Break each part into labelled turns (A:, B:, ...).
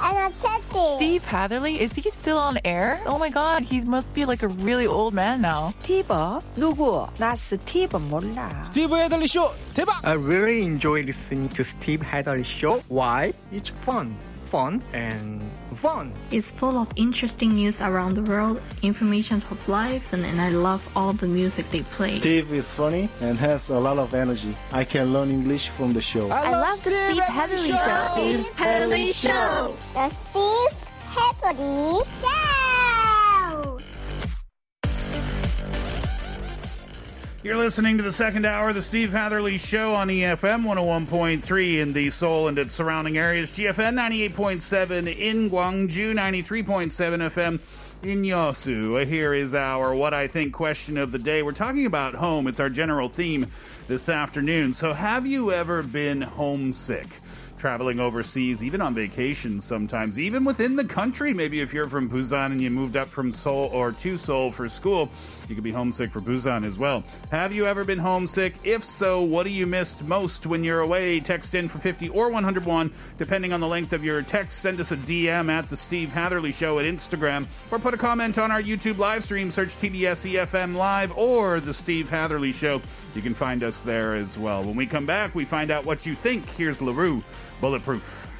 A: energetic.
B: Steve Hatherley, is he still on air? Oh my god, he must be like a really old man now.
C: 스티브? 누구? 나 스티브 몰라.
D: 스티브 헤들리 쇼 대박!
E: I really enjoy listening to Steve Hadley show. Why? It's fun, fun, and fun.
F: It's full of interesting news around the world, information of life, and, and I love all the music they play.
G: Steve is funny and has a lot of energy. I can learn English from the show.
D: I,
B: love the Steve Hatherley show.
F: Steve Hadley Show.
A: The Steve Happily Show.
H: You're listening to the second hour of the Steve Hatherley Show on EFM 101.3 in the Seoul and its surrounding areas, GFN 98.7 in Gwangju, 93.7 FM in Yosu. Uh, here is our What I Think question of the day. We're talking about home, it's our general theme this afternoon. So, have you ever been homesick? traveling overseas, even on vacation sometimes, even within the country. Maybe if you're from Busan and you moved up from Seoul or to Seoul for school, you could be homesick for Busan as well. Have you ever been homesick? If so, what do you missed most when you're away? Text in for 50 or 101, depending on the length of your text. Send us a DM at The Steve Hatherley Show at Instagram, or put a comment on our YouTube live stream. Search TBS EFM Live or The Steve Hatherley Show. You can find us there as well. When we come back, we find out what you think. Here's La Roux, Bulletproof.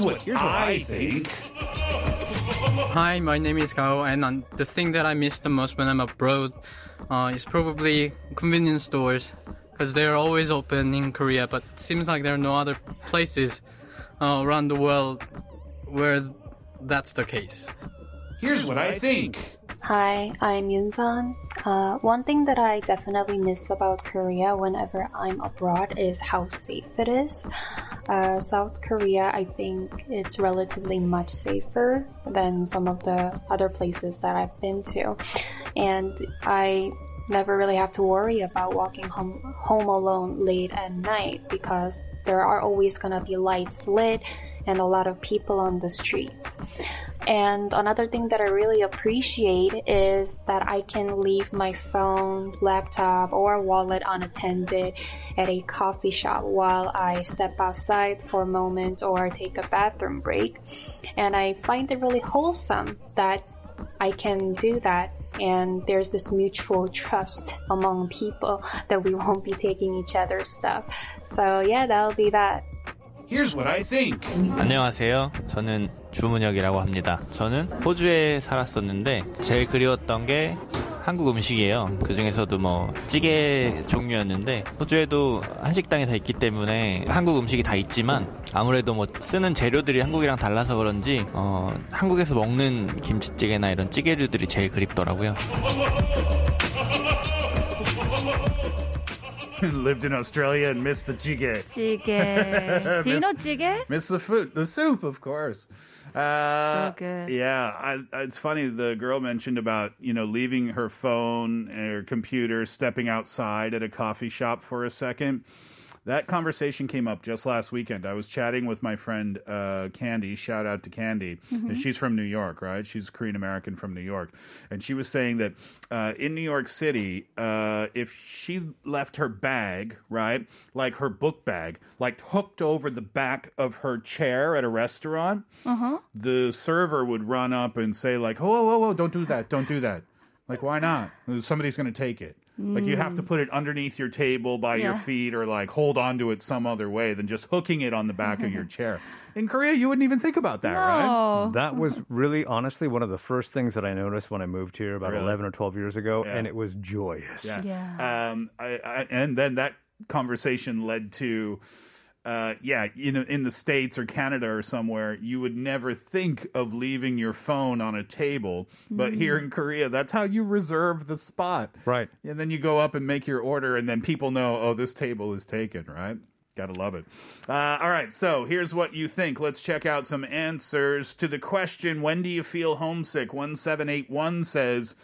H: Here's what, here's what I think.
I: Hi, my name is Gao, and um, the thing that I miss the most when I'm abroad uh, is probably convenience stores because they're always open in Korea, but it seems like there are no other places uh, around the world where that's the case.
H: Here's what I think.
J: Hi, I'm Yunsan. Uh, one thing that I definitely miss about Korea whenever I'm abroad is how safe it is. Uh, South Korea, I think it's relatively much safer than some of the other places that I've been to. And I never really have to worry about walking home, home alone late at night because there are always gonna be lights lit and a lot of people on the streets. And another thing that I really appreciate is that I can leave my phone, laptop, or wallet unattended at a coffee shop while I step outside for a moment or take a bathroom break. And I find it really wholesome that I can do that. And there's this mutual trust among people that we won't be taking each other's stuff. So, yeah, that'll be that.
H: Here's what I think.
K: 안녕하세요. 저는 주문혁이라고 합니다. 저는 호주에 살았었는데 제일 그리웠던 게 한국 음식이에요. 그 중에서도 뭐 찌개 종류였는데 호주에도 한식당이 다 있기 때문에 한국 음식이 다 있지만 아무래도 뭐 쓰는 재료들이 한국이랑 달라서 그런지 어, 한국에서 먹는 김치찌개나 이런 찌개류들이 제일 그립더라고요.
H: Lived in Australia and missed the jjigae.
L: Jjigae. Do you know jjigae?
H: Miss the food, the soup, of course. Uh,
L: So good.
H: Yeah, I, it's funny. The girl mentioned about you know leaving her phone or computer, stepping outside at a coffee shop for a second. That conversation came up just last weekend. I was chatting with my friend uh, Candy. Shout out to Candy.
L: Mhm.
H: And She's from New York, right? She's Korean American from New York, and she was saying that uh, in New York City, uh, if she left her bag, right, like her book bag, like hooked over the back of her chair at a restaurant,
L: Uh-huh.
H: the server would run up and say like, "Oh, whoa, whoa, whoa, don't do that, don't do that." Like, why not? Somebody's going to take it. Like, you have to put it underneath your table by your feet or like hold onto it some other way than just hooking it on the back of your chair. In Korea, you wouldn't even think about that, right?
M: That was really, honestly, one of the first things that I noticed when I moved here about
H: Really?
M: 11 or 12 years ago,
H: Yeah.
M: and it was joyous.
H: Yeah. Um, I, I, and then that conversation led to uh, yeah, you know, in the States or Canada or somewhere, you would never think of leaving your phone on a table. But here in Korea, that's how you reserve the spot.
M: Right.
H: And then you go up and make your order, and then people know, oh, this table is taken, right? Gotta love it. Uh, all right, so here's what you think. Let's check out some answers to the question When do you feel homesick? 1781 says,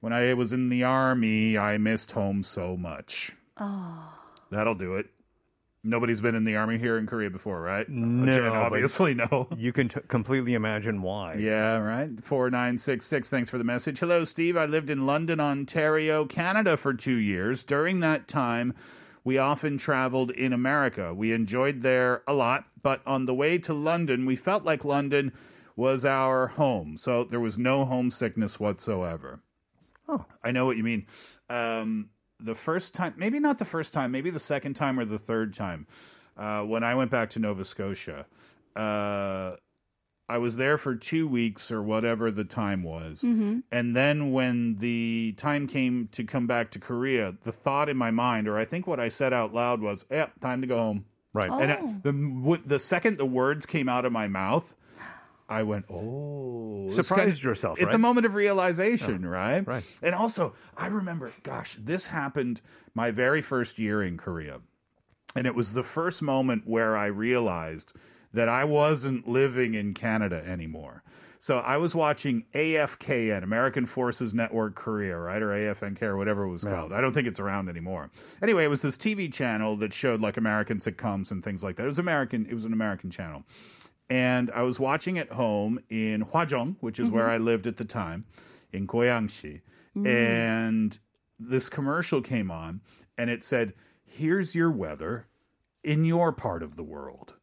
H: When I was in the army, I missed home so much.
B: Oh.
H: That'll do it. Nobody's been in the army here in Korea before, right?
M: No,
H: Jen, obviously no.
M: You can t- completely imagine why.
H: Yeah, right. 4966. Thanks for the message. Hello, Steve. I lived in London, Ontario, Canada for two years. During that time, we often traveled in America. We enjoyed there a lot, but on the way to London, we felt like London was our home. So there was no homesickness whatsoever.
M: Oh.
H: I know what you mean. Um, the first time, maybe not the first time, maybe the second time or the third time, uh, when I went back to Nova Scotia, uh, I was there for two weeks or whatever the time was.
B: Mhm.
H: And then when the time came to come back to Korea, the thought in my mind, or I think what I said out loud was, "Yeah, time to go home."
M: Right.
H: And I-
B: Oh.
H: the w- the second the words came out of my mouth, I went, "Oh!" oh. It's
M: Surprised yourself,
H: It's a moment of realization,
M: Oh,
H: right?
M: right.
H: And also, I remember, gosh, this happened my very first year in Korea. And it was the first moment where I realized that I wasn't living in Canada anymore. So I was watching AFKN, American Forces Network Korea, right? Or AFNK or whatever it was called. I don't think it's around anymore. Anyway, it was this TV channel that showed like American sitcoms and things like that. It was American, it was an American channel. And I was watching at home in Hwajong, which is where mm-hmm. I lived at the time, in Goyangsi. Mm. And this commercial came on and it said, Here's your weather in your part of the world.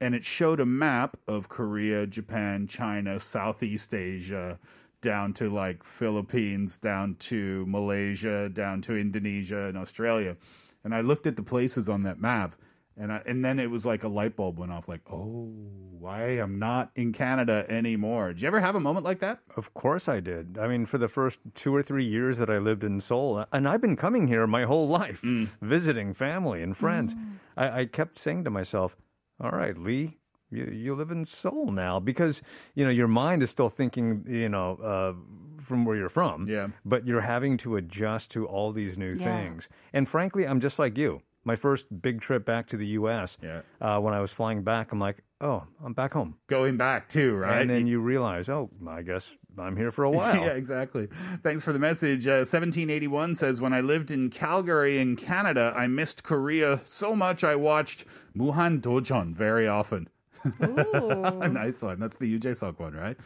H: And it showed a map of Korea, Japan, China, Southeast Asia, down to like Philippines, down to Malaysia, down to Indonesia and Australia. And I looked at the places on that map and I, and then it was like a light bulb went off like, "Oh, why I am not in Canada anymore." Did you ever have a moment like that?
M: Of course I did. I mean, for the first two or three years that I lived in Seoul, and I've been coming here my whole life, visiting family and friends, I, I kept saying to myself, all right, Lee, you, you live in Seoul now because, you know, your mind is still thinking, you know, uh, from where you're from.
H: Yeah.
M: But you're having to adjust to all these new
B: Yeah.
M: things. And frankly, I'm just like you. My first big trip back to the U.S.,
H: Yeah.
M: uh, when I was flying back, I'm like, oh, I'm back home.
H: Going back too, right?
M: And then you realize, oh, I guess I'm here for a while.
H: yeah, exactly. Thanks for the message. Uh, 1781 says, When I lived in Calgary in Canada, I missed Korea so much I watched Muhan Dojeon very often. nice one. That's the Yoo Jae-suk one, right?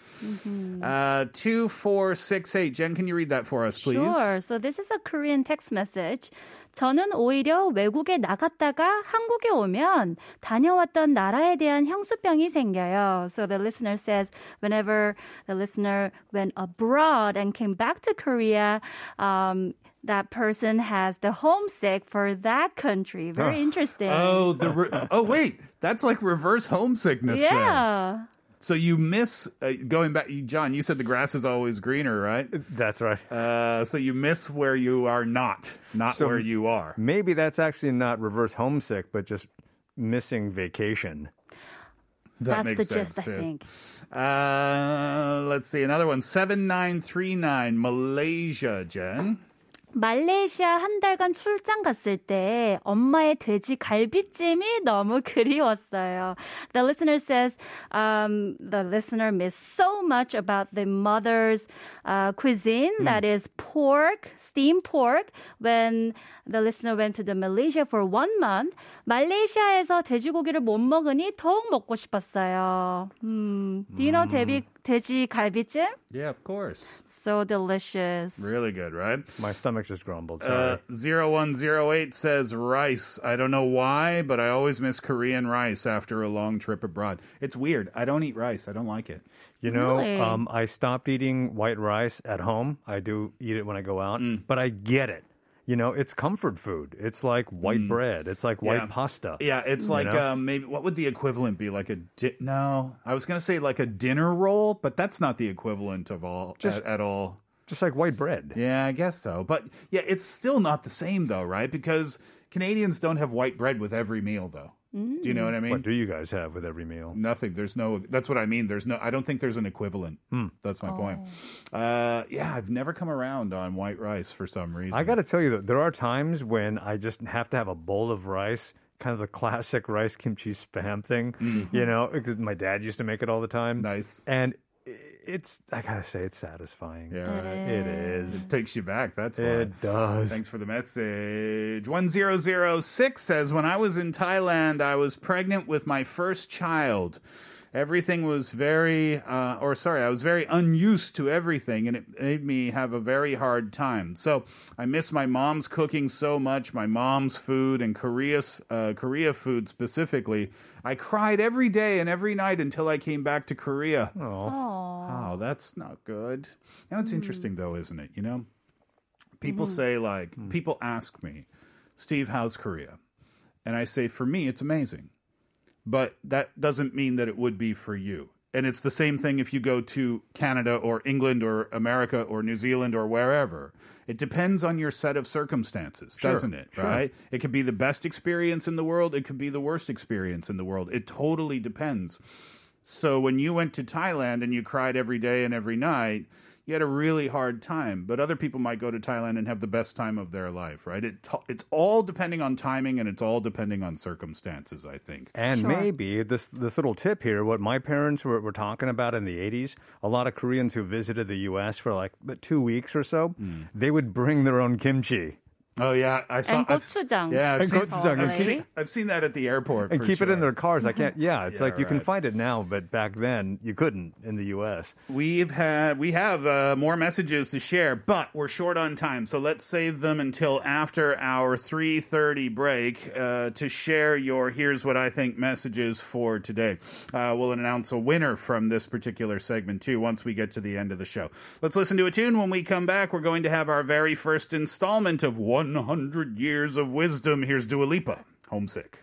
H: Uh, 2468. Jen, can you read that for us, please?
D: Sure. So this is a Korean text message. 저는 오히려 외국에 나갔다가 한국에 오면 다녀왔던 나라에 대한 향수병이 생겨요. So the listener says whenever the listener went abroad and came back to Korea, um, that person has the homesick for that country. Very
H: Oh.
D: interesting.
H: Oh, the re- oh wait, that's like reverse homesickness. then.
D: yeah.
H: So you miss uh, going back, John. You said the grass is always greener, right?
M: That's right.
H: Uh, so you miss where you are not, not
M: So
H: where you are.
M: Maybe that's actually not reverse homesick, but just missing vacation.
H: That
D: That's
H: makes
D: the
H: sense
D: gist, I think.
H: Uh, let's see another one. Seven nine three nine Malaysia, Jen.
D: 말레이시아 한 달간 출장 갔을 때 엄마의 돼지 갈비찜이 너무 그리웠어요. The listener says um, the listener missed so much about the mother's uh, cuisine, that is pork, steamed pork, when the listener went to the Malaysia for one month. 말레이시아에서 돼지고기를 못 먹으니 더욱 먹고 싶었어요. Hmm. Do you know 돼지, 돼지 갈비찜?
H: Yeah, of course.
D: So delicious.
H: Really good, right?
M: My stomach just grumbled. Sorry.
H: Uh, 0108 says rice. I don't know why, but I always miss Korean rice after a long trip abroad. It's weird. I don't eat rice. I don't like it.
M: you know,
D: Really?
M: um, I stopped eating white rice at home. I do eat it when I go out, but I get it. you know, it's comfort food. It's like white bread. It's like white
H: Yeah.
M: pasta.
H: Yeah, it's like
M: know?
H: um, maybe what would the equivalent be? Like a di- no, I was gonna say like a dinner roll, but that's not the equivalent of all
M: Just-
H: at, at all.
M: just like white bread.
H: Yeah, I guess so. But yeah, it's still not the same though, right? Because Canadians don't have white bread with every meal though. Do you know what I mean?
M: What do you guys have with every meal?
H: Nothing. There's no. That's what I mean. There's no. I don't think there's an equivalent.
M: Hmm.
H: That's my point. Uh, yeah, I've never come around on white rice for some reason.
M: I got to tell you that there are times when I just have to have a bowl of rice, kind of the classic rice kimchi spam thing. You know, because my dad used to make it all the time.
H: Nice.
M: And i- it's, I got to say, it's satisfying.
H: Yeah.
M: It is.
H: It takes you back. That's why.
M: It does.
H: Thanks for the message. 1006 says When I was in Thailand, I was pregnant with my first child. Everything was very, uh, or sorry, I was very unused to everything, and it made me have a very hard time. So I miss my mom's cooking so much, my mom's food and Korea's, uh, Korea food specifically. I cried every day and every night until I came back to Korea. Oh, that's not good. Now it's interesting though, isn't it? You know, people say like people ask me, Steve, how's Korea? And I say, for me, it's amazing, but that doesn't mean that it would be for you. And it's the same thing if you go to Canada or England or America or New Zealand or wherever. It depends on your set of circumstances,
M: Sure,
H: doesn't it?
M: sure.
H: Right? It could be the best experience in the world. It could be the worst experience in the world. It totally depends. So when you went to Thailand and you cried every day and every night, you had a really hard time. But other people might go to Thailand and have the best time of their life, right? It, it's all depending on timing and it's all depending on circumstances, I think.
M: And maybe this this little tip here, what my parents were, were talking about in the 80s, a lot of Koreans who visited the U.S. for like two weeks or so,
H: Hmm.
M: they would bring their own kimchi.
H: Oh yeah, I saw.
D: And
H: I've-
D: gochujang.
H: Yeah, I've
M: And
H: seen,
M: gochujang.
H: I've,
M: And
H: seen, I've seen that at the airport
M: and
H: for
M: keep it in their cars. I can't. Yeah, it's
H: Yeah,
M: like you can find it now, but back then you couldn't in the U.S.
H: We've had we have uh, more messages to share, but we're short on time, so let's save them until after our three thirty break uh, to share your "Here's what I think" messages for today. Uh, we'll announce a winner from this particular segment too once we get to the end of the show. Let's listen to a tune. When we come back, we're going to have our very first installment of 100 Years of Wisdom. Here's Dua Lipa, Homesick.